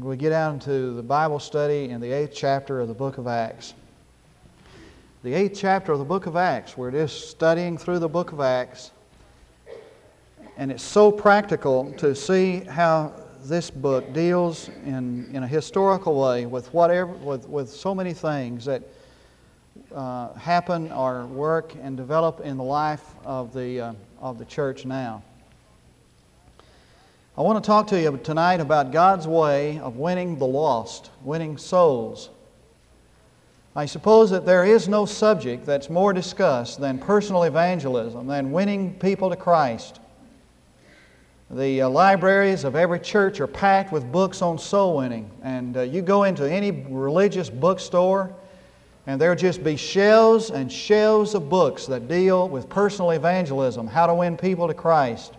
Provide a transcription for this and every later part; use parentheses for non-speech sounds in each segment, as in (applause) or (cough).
we get out into the Bible study in the eighth chapter of the book of Acts. The eighth chapter of the book of Acts, we're just studying through the book of Acts, and it's so practical to see how this book deals in, in a historical way with whatever with, with so many things that uh, happen or work and develop in the life of the, uh, of the church now. I want to talk to you tonight about God's way of winning the lost, winning souls. I suppose that there is no subject that's more discussed than personal evangelism, than winning people to Christ. The uh, libraries of every church are packed with books on soul winning. And uh, you go into any religious bookstore, and there'll just be shelves and shelves of books that deal with personal evangelism, how to win people to Christ.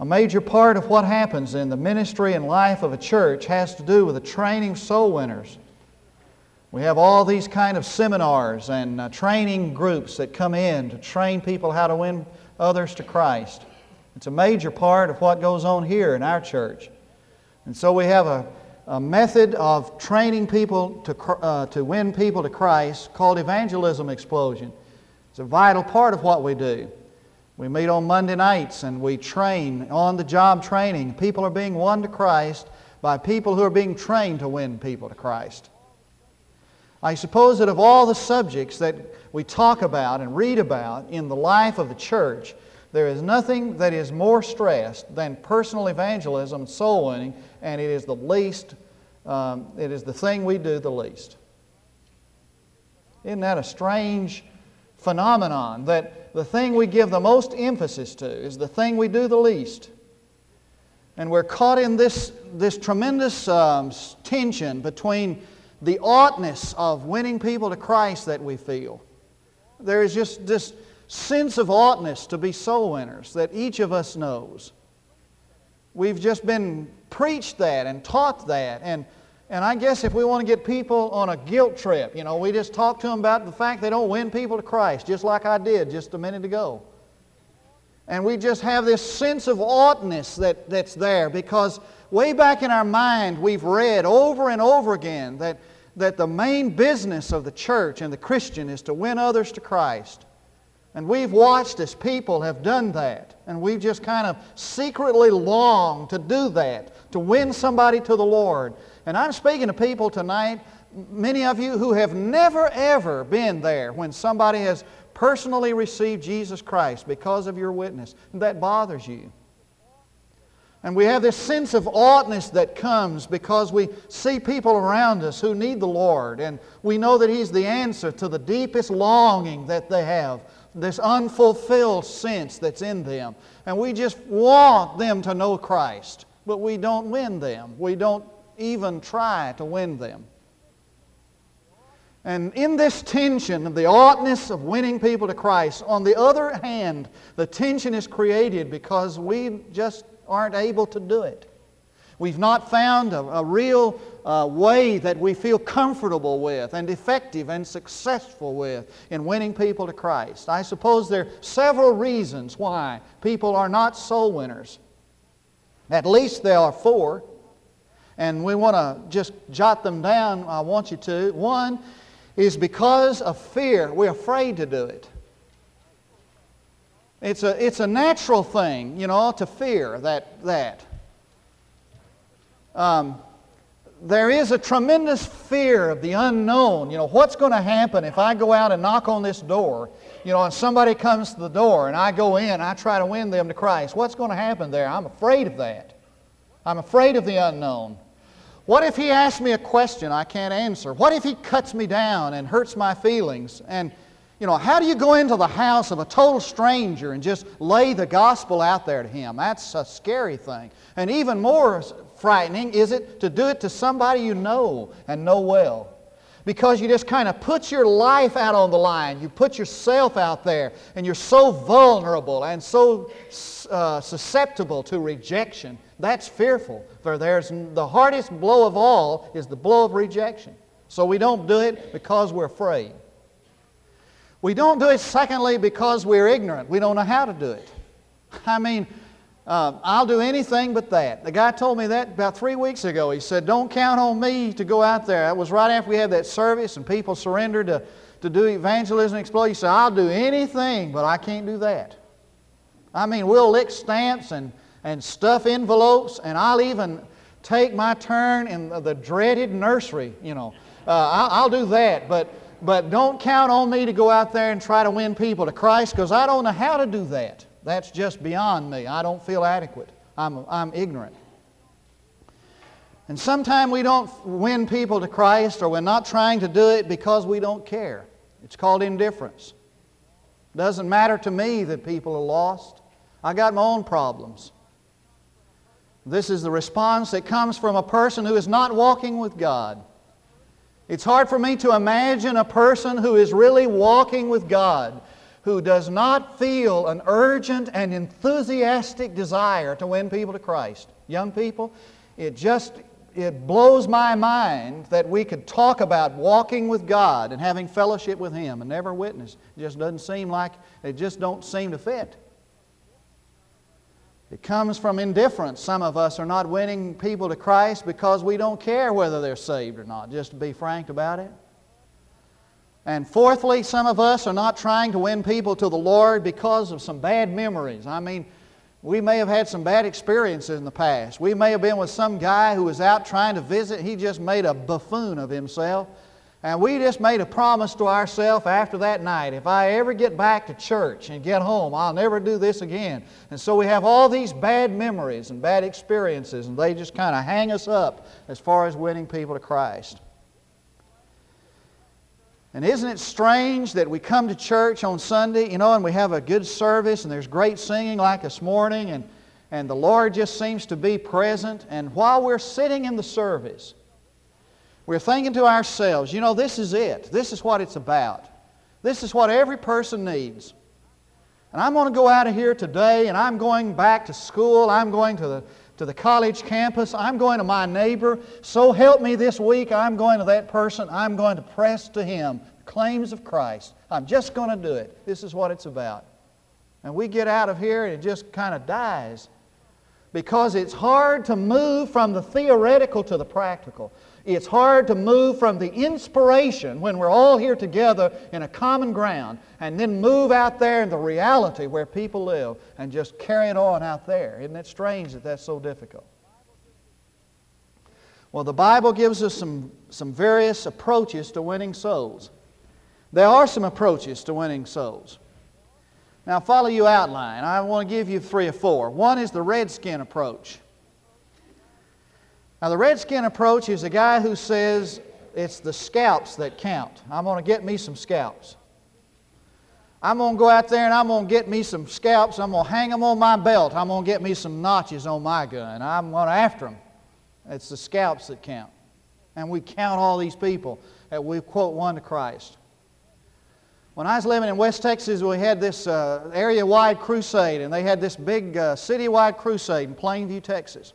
A major part of what happens in the ministry and life of a church has to do with the training of soul winners. We have all these kind of seminars and uh, training groups that come in to train people how to win others to Christ. It's a major part of what goes on here in our church. And so we have a, a method of training people to, uh, to win people to Christ called evangelism explosion. It's a vital part of what we do. We meet on Monday nights and we train on the job training. People are being won to Christ by people who are being trained to win people to Christ. I suppose that of all the subjects that we talk about and read about in the life of the church, there is nothing that is more stressed than personal evangelism soul winning, and it is the least, um, it is the thing we do the least. Isn't that a strange phenomenon that the thing we give the most emphasis to is the thing we do the least? And we're caught in this, this tremendous um, tension between the oughtness of winning people to Christ that we feel. There is just this sense of oughtness to be soul winners that each of us knows. We've just been preached that and taught that. And, and I guess if we want to get people on a guilt trip, you know, we just talk to them about the fact they don't win people to Christ, just like I did just a minute ago. And we just have this sense of oughtness that, that's there because way back in our mind we've read over and over again that, that the main business of the church and the Christian is to win others to Christ. And we've watched as people have done that. And we've just kind of secretly longed to do that, to win somebody to the Lord. And I'm speaking to people tonight, many of you who have never ever been there when somebody has personally received Jesus Christ because of your witness. That bothers you. And we have this sense of oughtness that comes because we see people around us who need the Lord, and we know that He's the answer to the deepest longing that they have this unfulfilled sense that's in them. And we just want them to know Christ, but we don't win them. We don't even try to win them. And in this tension of the oughtness of winning people to Christ, on the other hand, the tension is created because we just aren't able to do it. We've not found a, a real uh, way that we feel comfortable with and effective and successful with in winning people to Christ. I suppose there are several reasons why people are not soul winners. At least there are four. And we want to just jot them down. I want you to. One is because of fear. We're afraid to do it. It's a, it's a natural thing, you know, to fear that. that. Um, there is a tremendous fear of the unknown. You know, what's going to happen if I go out and knock on this door, you know, and somebody comes to the door and I go in, I try to win them to Christ. What's going to happen there? I'm afraid of that. I'm afraid of the unknown. What if he asks me a question I can't answer? What if he cuts me down and hurts my feelings? And, you know, how do you go into the house of a total stranger and just lay the gospel out there to him? That's a scary thing. And even more frightening is it to do it to somebody you know and know well. Because you just kind of put your life out on the line. You put yourself out there, and you're so vulnerable and so uh, susceptible to rejection. That's fearful. For there's the hardest blow of all is the blow of rejection. So we don't do it because we're afraid. We don't do it, secondly, because we're ignorant. We don't know how to do it. I mean, Um, I'll do anything but that. The guy told me that about three weeks ago. He said, Don't count on me to go out there. That was right after we had that service and people surrendered to, to do evangelism explode. He said, I'll do anything, but I can't do that. I mean, we'll lick stamps and, and stuff envelopes, and I'll even take my turn in the dreaded nursery, you know. Uh, I'll, I'll do that, but, but don't count on me to go out there and try to win people to Christ because I don't know how to do that. That's just beyond me. I don't feel adequate. I'm, I'm ignorant. And sometimes we don't win people to Christ or we're not trying to do it because we don't care. It's called indifference. It doesn't matter to me that people are lost. I got my own problems. This is the response that comes from a person who is not walking with God. It's hard for me to imagine a person who is really walking with God who does not feel an urgent and enthusiastic desire to win people to Christ. Young people, it just it blows my mind that we could talk about walking with God and having fellowship with Him and never witness. It just doesn't seem like it just don't seem to fit. It comes from indifference. Some of us are not winning people to Christ because we don't care whether they're saved or not, just to be frank about it. And fourthly, some of us are not trying to win people to the Lord because of some bad memories. I mean, we may have had some bad experiences in the past. We may have been with some guy who was out trying to visit. He just made a buffoon of himself. And we just made a promise to ourselves after that night if I ever get back to church and get home, I'll never do this again. And so we have all these bad memories and bad experiences, and they just kind of hang us up as far as winning people to Christ. And isn't it strange that we come to church on Sunday, you know, and we have a good service and there's great singing like this morning and, and the Lord just seems to be present. And while we're sitting in the service, we're thinking to ourselves, you know, this is it. This is what it's about. This is what every person needs. And I'm going to go out of here today and I'm going back to school. I'm going to the to the college campus. I'm going to my neighbor. So help me this week. I'm going to that person. I'm going to press to him claims of Christ. I'm just going to do it. This is what it's about. And we get out of here and it just kind of dies because it's hard to move from the theoretical to the practical. It's hard to move from the inspiration when we're all here together in a common ground and then move out there in the reality where people live and just carry it on out there. Isn't it strange that that's so difficult? Well, the Bible gives us some, some various approaches to winning souls. There are some approaches to winning souls. Now, follow your outline. I want to give you three or four. One is the redskin approach. Now, the redskin approach is a guy who says it's the scalps that count. I'm going to get me some scalps. I'm going to go out there and I'm going to get me some scalps. I'm going to hang them on my belt. I'm going to get me some notches on my gun. I'm going to after them. It's the scalps that count. And we count all these people that we quote one to Christ. When I was living in West Texas, we had this uh, area wide crusade, and they had this big uh, city wide crusade in Plainview, Texas.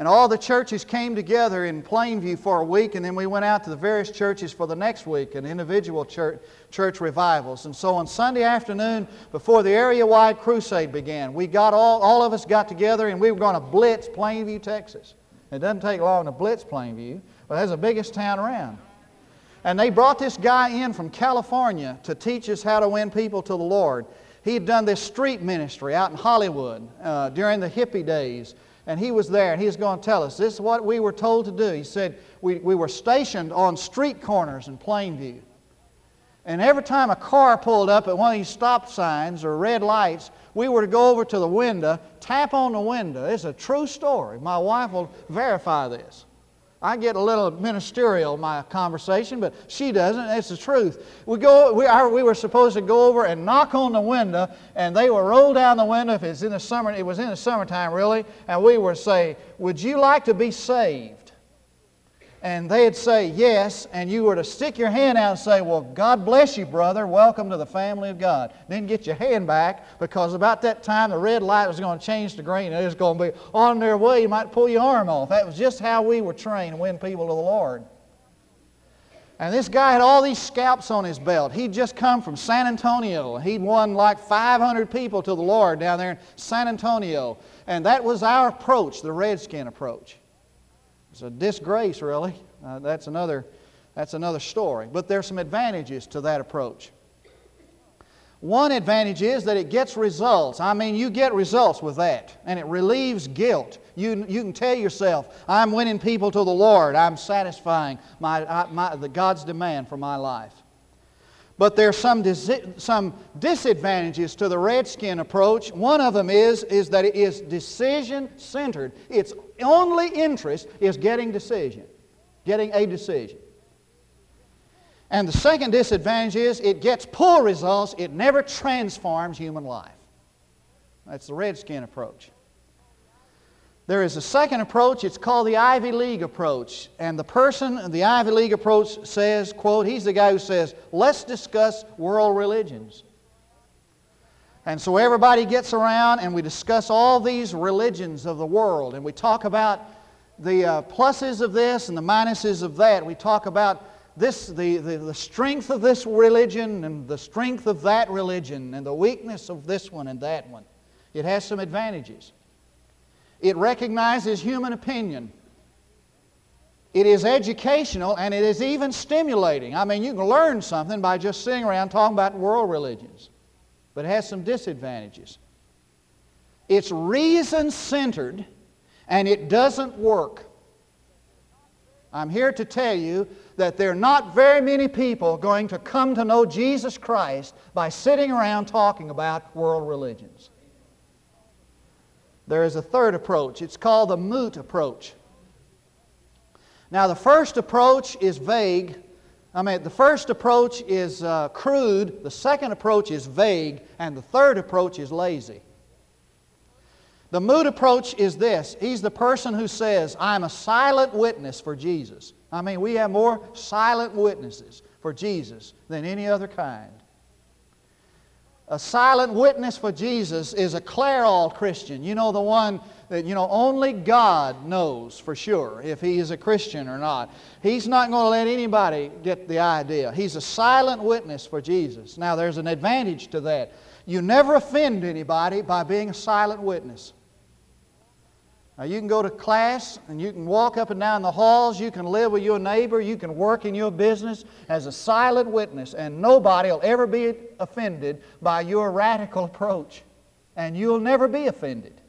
And all the churches came together in Plainview for a week, and then we went out to the various churches for the next week and individual church, church revivals. And so on Sunday afternoon, before the area wide crusade began, we got all, all of us got together and we were going to blitz Plainview, Texas. It doesn't take long to blitz Plainview, but that's the biggest town around. And they brought this guy in from California to teach us how to win people to the Lord. He had done this street ministry out in Hollywood uh, during the hippie days and he was there and he was going to tell us this is what we were told to do. He said, We, we were stationed on street corners in Plainview. And every time a car pulled up at one of these stop signs or red lights, we were to go over to the window, tap on the window. It's a true story. My wife will verify this. I get a little ministerial in my conversation, but she doesn't. It's the truth. We, go, we, our, we were supposed to go over and knock on the window, and they would roll down the window if it's in the summer. It was in the summertime, really, and we would say, Would you like to be saved? And they'd say yes, and you were to stick your hand out and say, Well, God bless you, brother. Welcome to the family of God. Then get your hand back because about that time the red light was going to change to green and it was going to be on their way. You might pull your arm off. That was just how we were trained to win people to the Lord. And this guy had all these scalps on his belt. He'd just come from San Antonio. He'd won like 500 people to the Lord down there in San Antonio. And that was our approach, the redskin approach. It's a disgrace, really. Uh, that's, another, that's another story. But there's some advantages to that approach. One advantage is that it gets results. I mean, you get results with that, and it relieves guilt. You, you can tell yourself, I'm winning people to the Lord. I'm satisfying my, my, the God's demand for my life. But there's some, dis- some disadvantages to the redskin approach. One of them is, is that it is decision centered. Its only interest is getting decision, getting a decision. And the second disadvantage is it gets poor results, it never transforms human life. That's the redskin approach. There is a second approach, it's called the Ivy League approach. And the person, the Ivy League approach says, quote, he's the guy who says, let's discuss world religions. And so everybody gets around and we discuss all these religions of the world. And we talk about the uh, pluses of this and the minuses of that. We talk about this, the, the, the strength of this religion and the strength of that religion and the weakness of this one and that one. It has some advantages. It recognizes human opinion. It is educational and it is even stimulating. I mean, you can learn something by just sitting around talking about world religions, but it has some disadvantages. It's reason centered and it doesn't work. I'm here to tell you that there are not very many people going to come to know Jesus Christ by sitting around talking about world religions. There is a third approach. It's called the moot approach. Now, the first approach is vague. I mean, the first approach is uh, crude, the second approach is vague, and the third approach is lazy. The mood approach is this He's the person who says, I'm a silent witness for Jesus. I mean, we have more silent witnesses for Jesus than any other kind. A silent witness for Jesus is a Clairol Christian. You know, the one that, you know, only God knows for sure if he is a Christian or not. He's not going to let anybody get the idea. He's a silent witness for Jesus. Now, there's an advantage to that. You never offend anybody by being a silent witness. Now, you can go to class and you can walk up and down the halls, you can live with your neighbor, you can work in your business as a silent witness, and nobody will ever be offended by your radical approach. And you'll never be offended.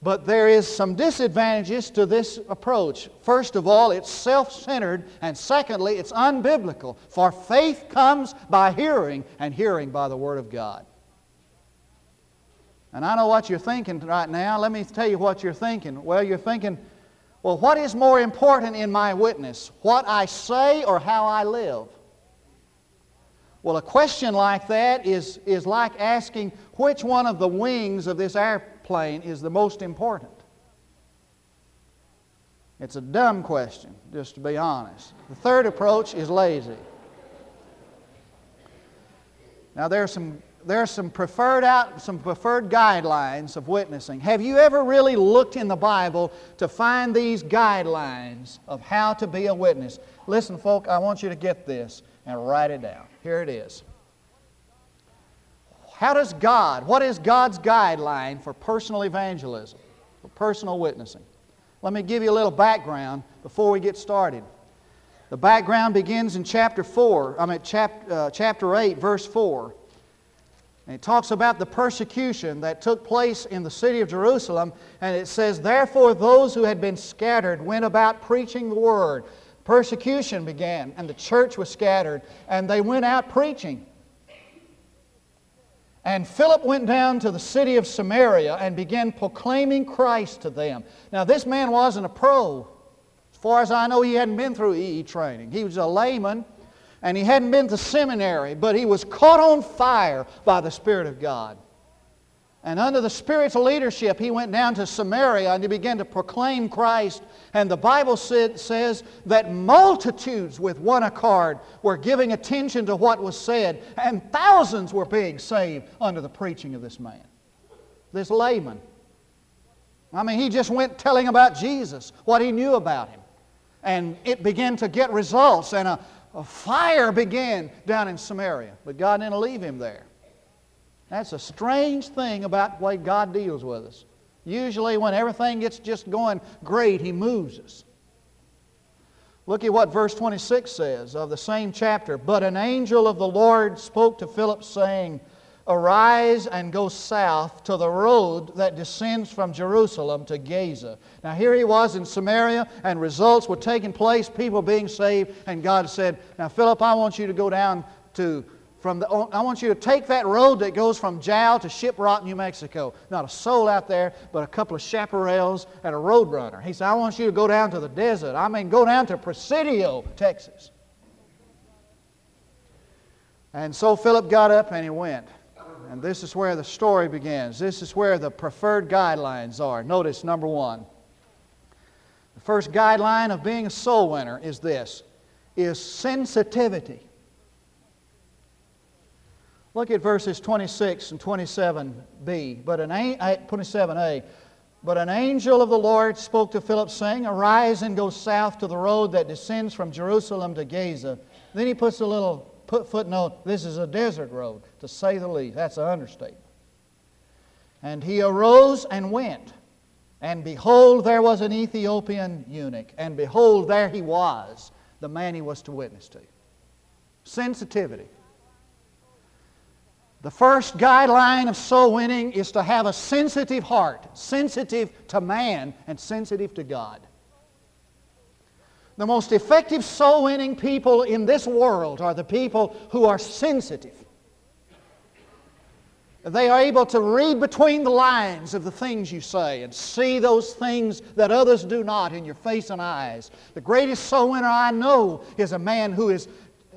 But there is some disadvantages to this approach. First of all, it's self-centered, and secondly, it's unbiblical. For faith comes by hearing, and hearing by the Word of God. And I know what you're thinking right now. Let me tell you what you're thinking. Well, you're thinking, well, what is more important in my witness? What I say or how I live? Well, a question like that is, is like asking which one of the wings of this airplane is the most important. It's a dumb question, just to be honest. The third approach is lazy. Now, there are some there are some preferred out, some preferred guidelines of witnessing. Have you ever really looked in the Bible to find these guidelines of how to be a witness? Listen, folk, I want you to get this and write it down. Here it is. How does God, what is God's guideline for personal evangelism, for personal witnessing? Let me give you a little background before we get started. The background begins in chapter 4, I mean, chap, uh, chapter 8, verse 4. And it talks about the persecution that took place in the city of Jerusalem. And it says, Therefore, those who had been scattered went about preaching the word. Persecution began, and the church was scattered, and they went out preaching. And Philip went down to the city of Samaria and began proclaiming Christ to them. Now, this man wasn't a pro. As far as I know, he hadn't been through EE training. He was a layman and he hadn't been to seminary, but he was caught on fire by the Spirit of God. And under the spiritual leadership, he went down to Samaria and he began to proclaim Christ. And the Bible said, says that multitudes with one accord were giving attention to what was said, and thousands were being saved under the preaching of this man, this layman. I mean, he just went telling about Jesus, what he knew about him. And it began to get results, and a, a fire began down in Samaria. But God didn't leave him there. That's a strange thing about the way God deals with us. Usually, when everything gets just going great, He moves us. Look at what verse 26 says of the same chapter. But an angel of the Lord spoke to Philip, saying, Arise and go south to the road that descends from Jerusalem to Gaza. Now, here he was in Samaria, and results were taking place, people being saved, and God said, Now, Philip, I want you to go down to from the, oh, I want you to take that road that goes from Jal to Shiprock, New Mexico. Not a soul out there, but a couple of chaparrals and a roadrunner. He said, I want you to go down to the desert. I mean, go down to Presidio, Texas. And so Philip got up and he went. And this is where the story begins. This is where the preferred guidelines are. Notice number one. The first guideline of being a soul winner is this is sensitivity. Look at verses 26 and 27b. But an 27a. Uh, but an angel of the Lord spoke to Philip, saying, Arise and go south to the road that descends from Jerusalem to Gaza. Then he puts a little put footnote this is a desert road, to say the least. That's an understatement. And he arose and went. And behold, there was an Ethiopian eunuch. And behold, there he was, the man he was to witness to. Sensitivity. The first guideline of soul winning is to have a sensitive heart, sensitive to man and sensitive to God. The most effective soul winning people in this world are the people who are sensitive. They are able to read between the lines of the things you say and see those things that others do not in your face and eyes. The greatest soul winner I know is a man who is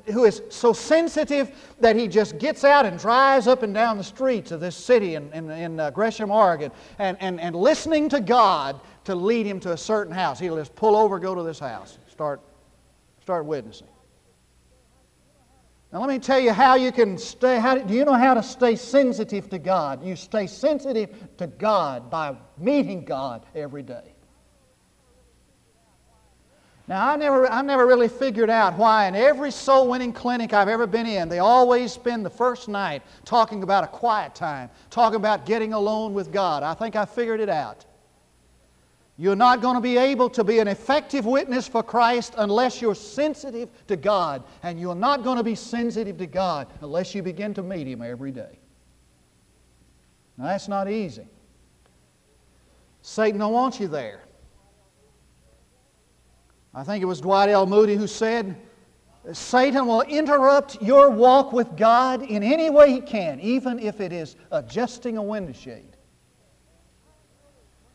who is so sensitive that he just gets out and drives up and down the streets of this city in, in, in uh, Gresham, Oregon, and, and, and listening to God to lead him to a certain house. He'll just pull over, go to this house, start, start witnessing. Now, let me tell you how you can stay. How do, do you know how to stay sensitive to God? You stay sensitive to God by meeting God every day. Now, I never, I never really figured out why in every soul winning clinic I've ever been in, they always spend the first night talking about a quiet time, talking about getting alone with God. I think I figured it out. You're not going to be able to be an effective witness for Christ unless you're sensitive to God. And you're not going to be sensitive to God unless you begin to meet Him every day. Now, that's not easy. Satan don't want you there. I think it was Dwight L. Moody who said, Satan will interrupt your walk with God in any way he can, even if it is adjusting a window shade.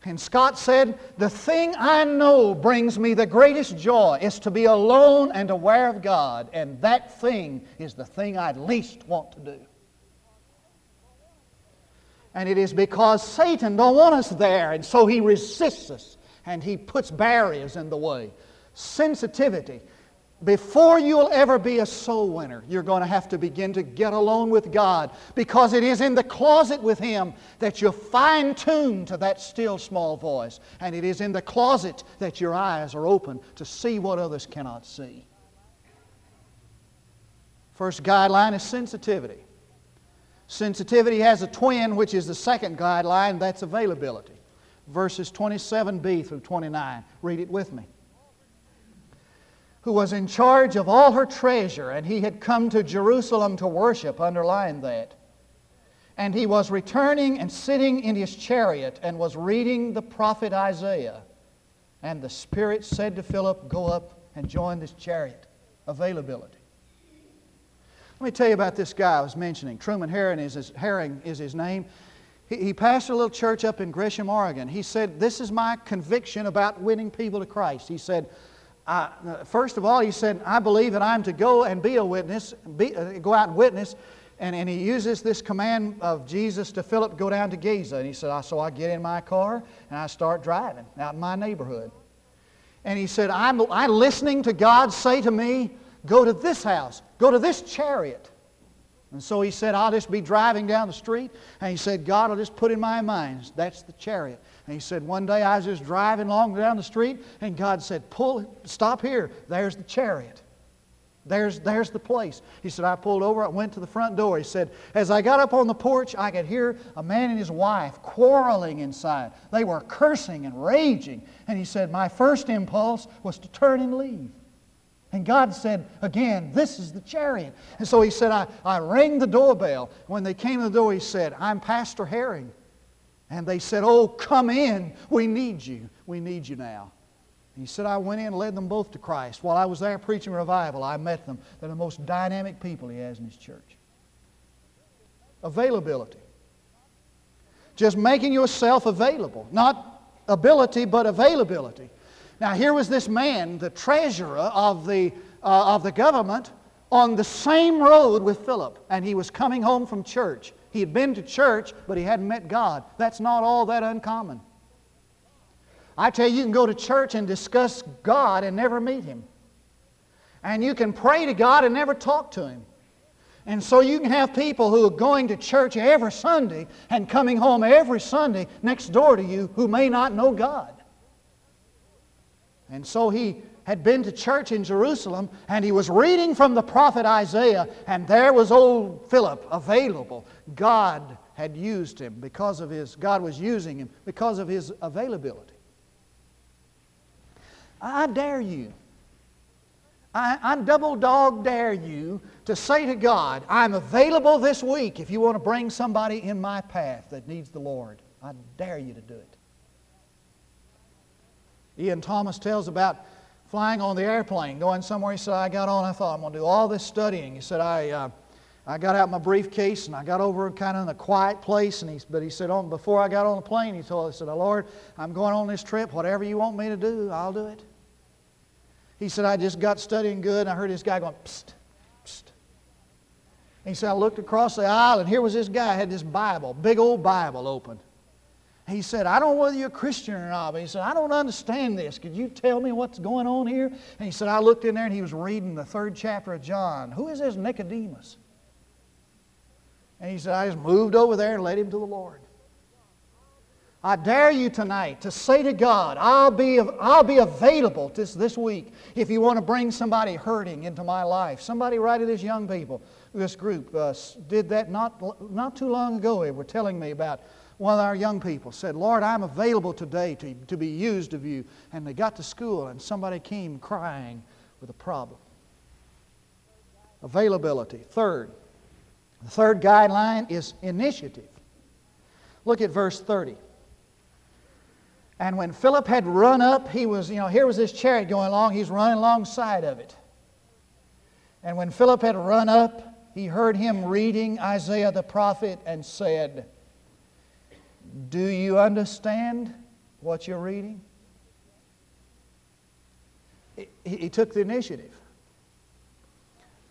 And Scott said, The thing I know brings me the greatest joy is to be alone and aware of God, and that thing is the thing I least want to do. And it is because Satan don't want us there, and so he resists us, and he puts barriers in the way sensitivity. Before you'll ever be a soul winner, you're going to have to begin to get alone with God because it is in the closet with Him that you're fine tuned to that still small voice. And it is in the closet that your eyes are open to see what others cannot see. First guideline is sensitivity. Sensitivity has a twin, which is the second guideline, that's availability. Verses 27b through 29. Read it with me who was in charge of all her treasure, and he had come to Jerusalem to worship, underline that. And he was returning and sitting in his chariot and was reading the prophet Isaiah. And the Spirit said to Philip, Go up and join this chariot. Availability. Let me tell you about this guy I was mentioning. Truman Herring is his, Herring is his name. He, he pastored a little church up in Gresham, Oregon. He said, This is my conviction about winning people to Christ. He said, I, first of all, he said, I believe that I'm to go and be a witness, be, uh, go out and witness. And, and he uses this command of Jesus to Philip, go down to Gaza. And he said, So I get in my car and I start driving out in my neighborhood. And he said, I'm, I'm listening to God say to me, Go to this house, go to this chariot. And so he said, I'll just be driving down the street. And he said, God will just put in my mind, that's the chariot. And he said, One day I was just driving along down the street, and God said, Pull, stop here. There's the chariot. There's, there's the place. He said, I pulled over, I went to the front door. He said, As I got up on the porch, I could hear a man and his wife quarreling inside. They were cursing and raging. And he said, My first impulse was to turn and leave. And God said, again, this is the chariot. And so he said, I, I rang the doorbell. When they came to the door, he said, I'm Pastor Herring. And they said, Oh, come in. We need you. We need you now. And he said, I went in and led them both to Christ. While I was there preaching revival, I met them. They're the most dynamic people he has in his church. Availability. Just making yourself available. Not ability, but availability. Now, here was this man, the treasurer of the, uh, of the government, on the same road with Philip, and he was coming home from church. He had been to church, but he hadn't met God. That's not all that uncommon. I tell you, you can go to church and discuss God and never meet Him. And you can pray to God and never talk to Him. And so you can have people who are going to church every Sunday and coming home every Sunday next door to you who may not know God. And so he had been to church in Jerusalem and he was reading from the prophet Isaiah, and there was old Philip available. God had used him because of his, God was using him because of his availability. I dare you. I, I double dog dare you to say to God, I'm available this week if you want to bring somebody in my path that needs the Lord. I dare you to do it. Ian Thomas tells about flying on the airplane, going somewhere. He said, I got on, I thought, I'm going to do all this studying. He said, I, uh, I got out my briefcase and I got over kind of in a quiet place. And he, but he said, on, before I got on the plane, he told, he said, Lord, I'm going on this trip. Whatever you want me to do, I'll do it. He said, I just got studying good and I heard this guy going, psst, psst. And he said, I looked across the aisle and here was this guy, had this Bible, big old Bible open. He said, I don't know whether you're a Christian or not, but he said, I don't understand this. Could you tell me what's going on here? And he said, I looked in there and he was reading the third chapter of John. Who is this Nicodemus? And he said, I just moved over there and led him to the Lord. I dare you tonight to say to God, I'll be, I'll be available this, this week if you want to bring somebody hurting into my life. Somebody right of this young people, this group, uh, did that not, not too long ago. They were telling me about one of our young people said, Lord, I'm available today to, to be used of you. And they got to school and somebody came crying with a problem. Availability. Third, the third guideline is initiative. Look at verse 30. And when Philip had run up, he was, you know, here was this chariot going along, he's running alongside of it. And when Philip had run up, he heard him reading Isaiah the prophet and said, do you understand what you're reading? He, took the initiative.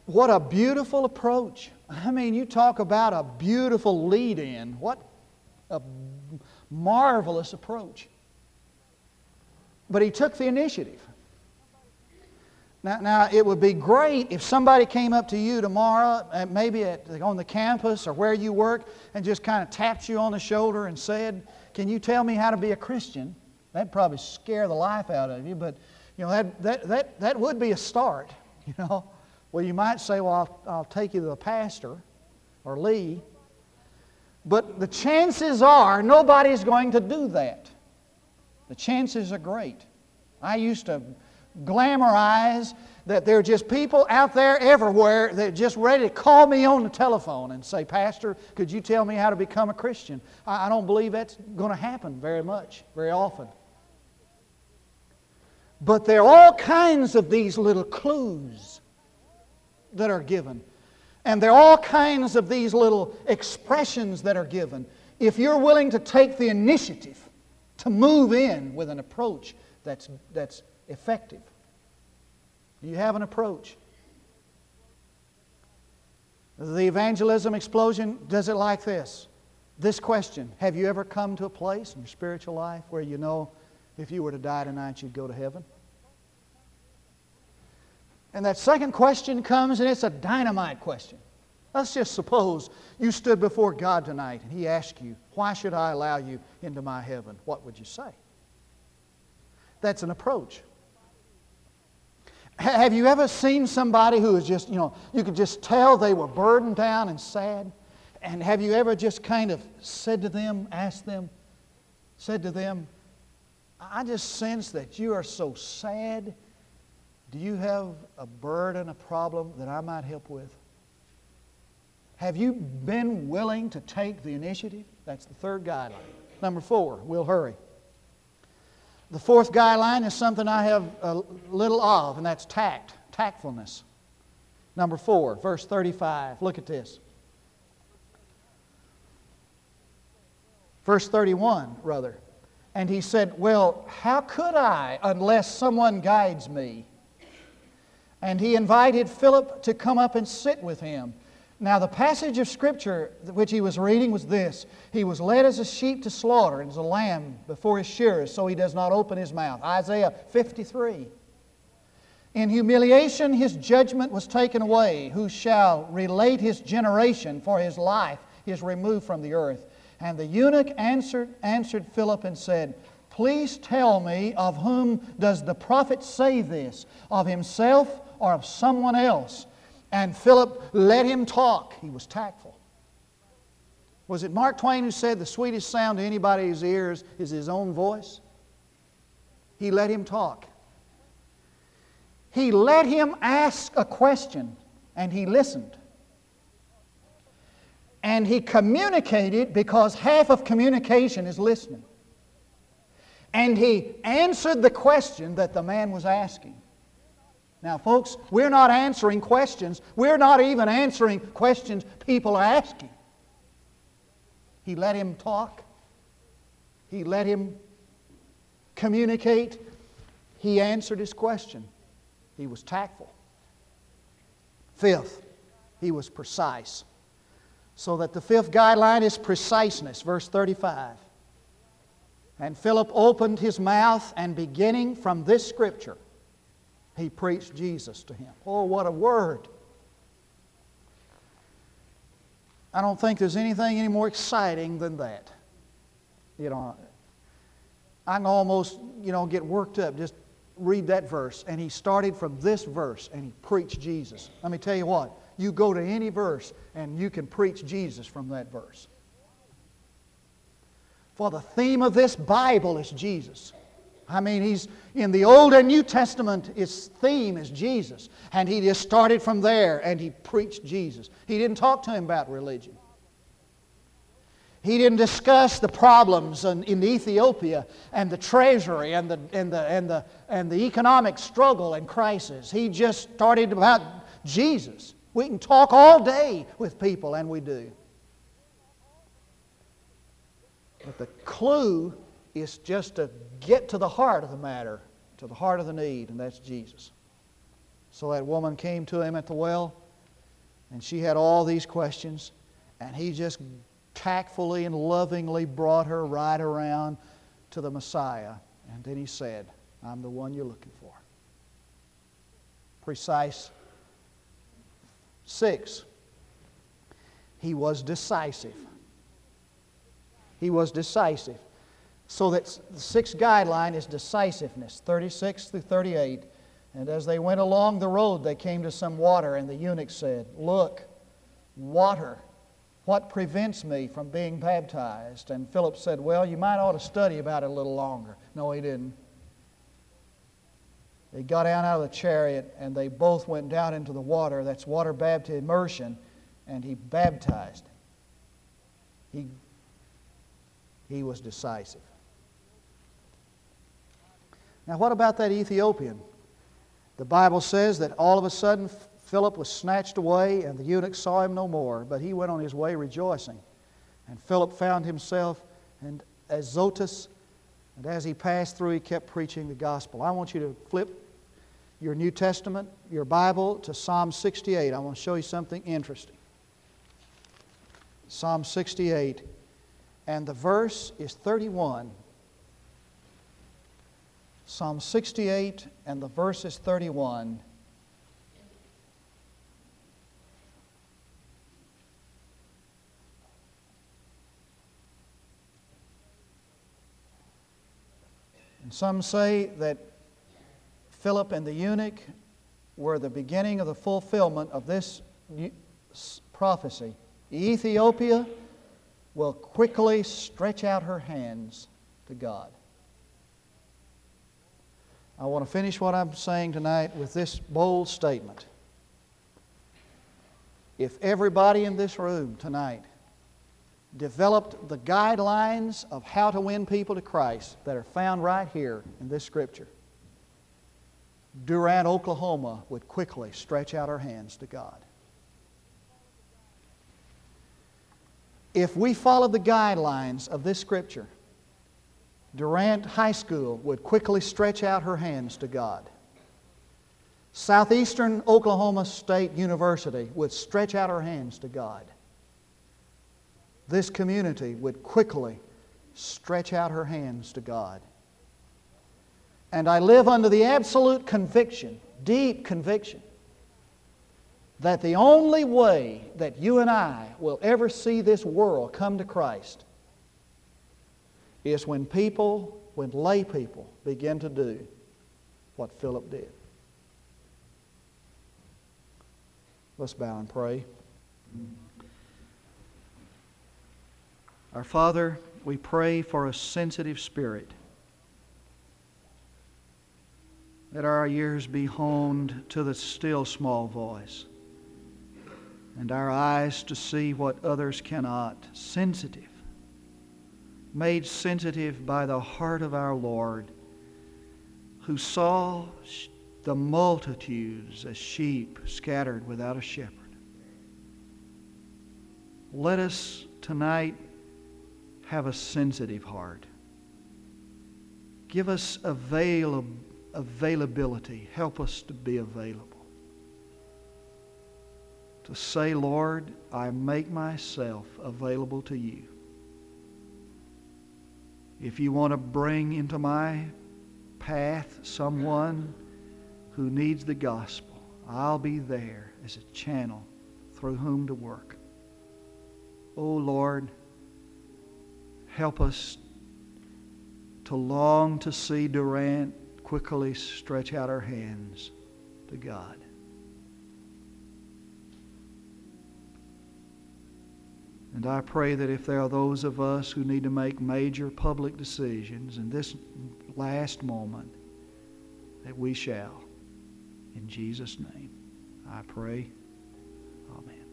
What a beautiful approach. I mean, you talk about a beautiful lead in. What a marvelous approach. But he took the initiative. Now, now, it would be great if somebody came up to you tomorrow, uh, maybe at, on the campus or where you work, and just kind of tapped you on the shoulder and said, Can you tell me how to be a Christian? That'd probably scare the life out of you, but you know, that, that, that, that would be a start. (laughs) You know, well, you might say, Well, I'll, I'll take you to the pastor or Lee. But the chances are nobody's going to do that. The chances are great. I used to glamorize that there are just people out there everywhere that are just ready to call me on the telephone and say, Pastor, could you tell me how to become a Christian? I, I don't believe that's going to happen very much, very often. But there are all kinds of these little clues that are given. And there are all kinds of these little expressions that are given. If you're willing to take the initiative to move in with an approach that's, that's effective? Do you have an approach? The evangelism explosion does it like this. This question Have you ever come to a place in your spiritual life where you know if you were to die tonight, you'd go to heaven? And that second question comes, and it's a dynamite question. Let's just suppose you stood before God tonight and He asked you, Why should I allow you into my heaven? What would you say? That's an approach. Have you ever seen somebody who is just, you know, you could just tell they were burdened down and sad? And have you ever just kind of said to them, asked them, said to them, I just sense that you are so sad. Do you have a burden, a problem that I might help with? Have you been willing to take the initiative? That's the third guideline. Number four, we'll hurry. The fourth guideline is something I have a little of, and that's tact, tactfulness. Number four, verse 35. Look at this. Verse 31, rather. And he said, Well, how could I unless someone guides me? And he invited Philip to come up and sit with him. Now, the passage of Scripture which he was reading was this He was led as a sheep to slaughter, and as a lamb before his shearers, so he does not open his mouth. Isaiah 53. In humiliation, his judgment was taken away. Who shall relate his generation? For his life is removed from the earth. And the eunuch answered, answered Philip and said, Please tell me, of whom does the prophet say this? Of himself or of someone else? And Philip let him talk. He was tactful. Was it Mark Twain who said the sweetest sound to anybody's ears is his own voice? He let him talk. He let him ask a question, and he listened. And he communicated because half of communication is listening. And he answered the question that the man was asking. Now, folks, we're not answering questions. We're not even answering questions people are asking. He let him talk. He let him communicate. He answered his question. He was tactful. Fifth, he was precise. So that the fifth guideline is preciseness, verse 35. And Philip opened his mouth, and beginning from this scripture, he preached Jesus to him. Oh, what a word! I don't think there's anything any more exciting than that. You know, I can almost, you know, get worked up. Just read that verse. And he started from this verse and he preached Jesus. Let me tell you what, you go to any verse and you can preach Jesus from that verse. For the theme of this Bible is Jesus. I mean, he's in the Old and New Testament, his theme is Jesus. And he just started from there and he preached Jesus. He didn't talk to him about religion. He didn't discuss the problems in, in Ethiopia and the treasury and the, and, the, and, the, and the economic struggle and crisis. He just started about Jesus. We can talk all day with people, and we do. But the clue is just to get to the heart of the matter, to the heart of the need, and that's Jesus. So that woman came to him at the well, and she had all these questions, and he just tactfully and lovingly brought her right around to the Messiah. And then he said, I'm the one you're looking for. Precise. Six, he was decisive. He was decisive. So that the sixth guideline is decisiveness, 36 through 38. And as they went along the road, they came to some water, and the eunuch said, Look, water. What prevents me from being baptized? And Philip said, Well, you might ought to study about it a little longer. No, he didn't. They got down out of the chariot and they both went down into the water. That's water baptism, immersion, and he baptized. He, he was decisive. Now, what about that Ethiopian? The Bible says that all of a sudden Philip was snatched away and the eunuch saw him no more, but he went on his way rejoicing. And Philip found himself in Azotus, and as he passed through, he kept preaching the gospel. I want you to flip your New Testament, your Bible, to Psalm 68. I want to show you something interesting. Psalm 68, and the verse is 31. Psalm 68 and the verses 31. And some say that Philip and the eunuch were the beginning of the fulfillment of this prophecy. Ethiopia will quickly stretch out her hands to God. I want to finish what I'm saying tonight with this bold statement. If everybody in this room tonight developed the guidelines of how to win people to Christ that are found right here in this scripture, Durant, Oklahoma would quickly stretch out her hands to God. If we follow the guidelines of this scripture, Durant High School would quickly stretch out her hands to God. Southeastern Oklahoma State University would stretch out her hands to God. This community would quickly stretch out her hands to God. And I live under the absolute conviction, deep conviction, that the only way that you and I will ever see this world come to Christ is when people, when lay people begin to do what Philip did. Let's bow and pray. Our Father, we pray for a sensitive spirit. Let our ears be honed to the still small voice, and our eyes to see what others cannot. Sensitive made sensitive by the heart of our Lord, who saw the multitudes as sheep scattered without a shepherd. Let us tonight have a sensitive heart. Give us avail- availability. Help us to be available. To say, Lord, I make myself available to you. If you want to bring into my path someone who needs the gospel, I'll be there as a channel through whom to work. Oh Lord, help us to long to see Durant quickly stretch out our hands to God. And I pray that if there are those of us who need to make major public decisions in this last moment, that we shall. In Jesus' name, I pray. Amen.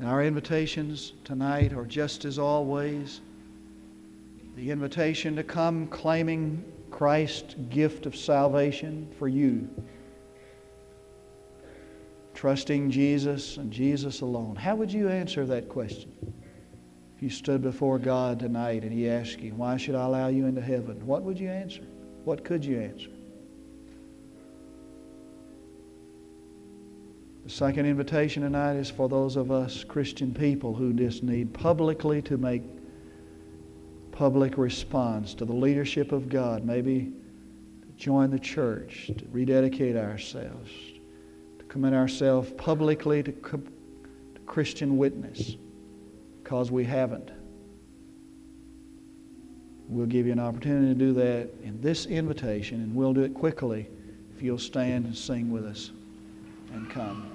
And our invitations tonight are just as always the invitation to come claiming Christ's gift of salvation for you trusting Jesus and Jesus alone. How would you answer that question? If you stood before God tonight and He asked you, Why should I allow you into heaven? What would you answer? What could you answer? The second invitation tonight is for those of us Christian people who just need publicly to make public response to the leadership of God, maybe to join the church, to rededicate ourselves, commit ourselves publicly to, to Christian witness because we haven't. We'll give you an opportunity to do that in this invitation, and we'll do it quickly if you'll stand and sing with us and come.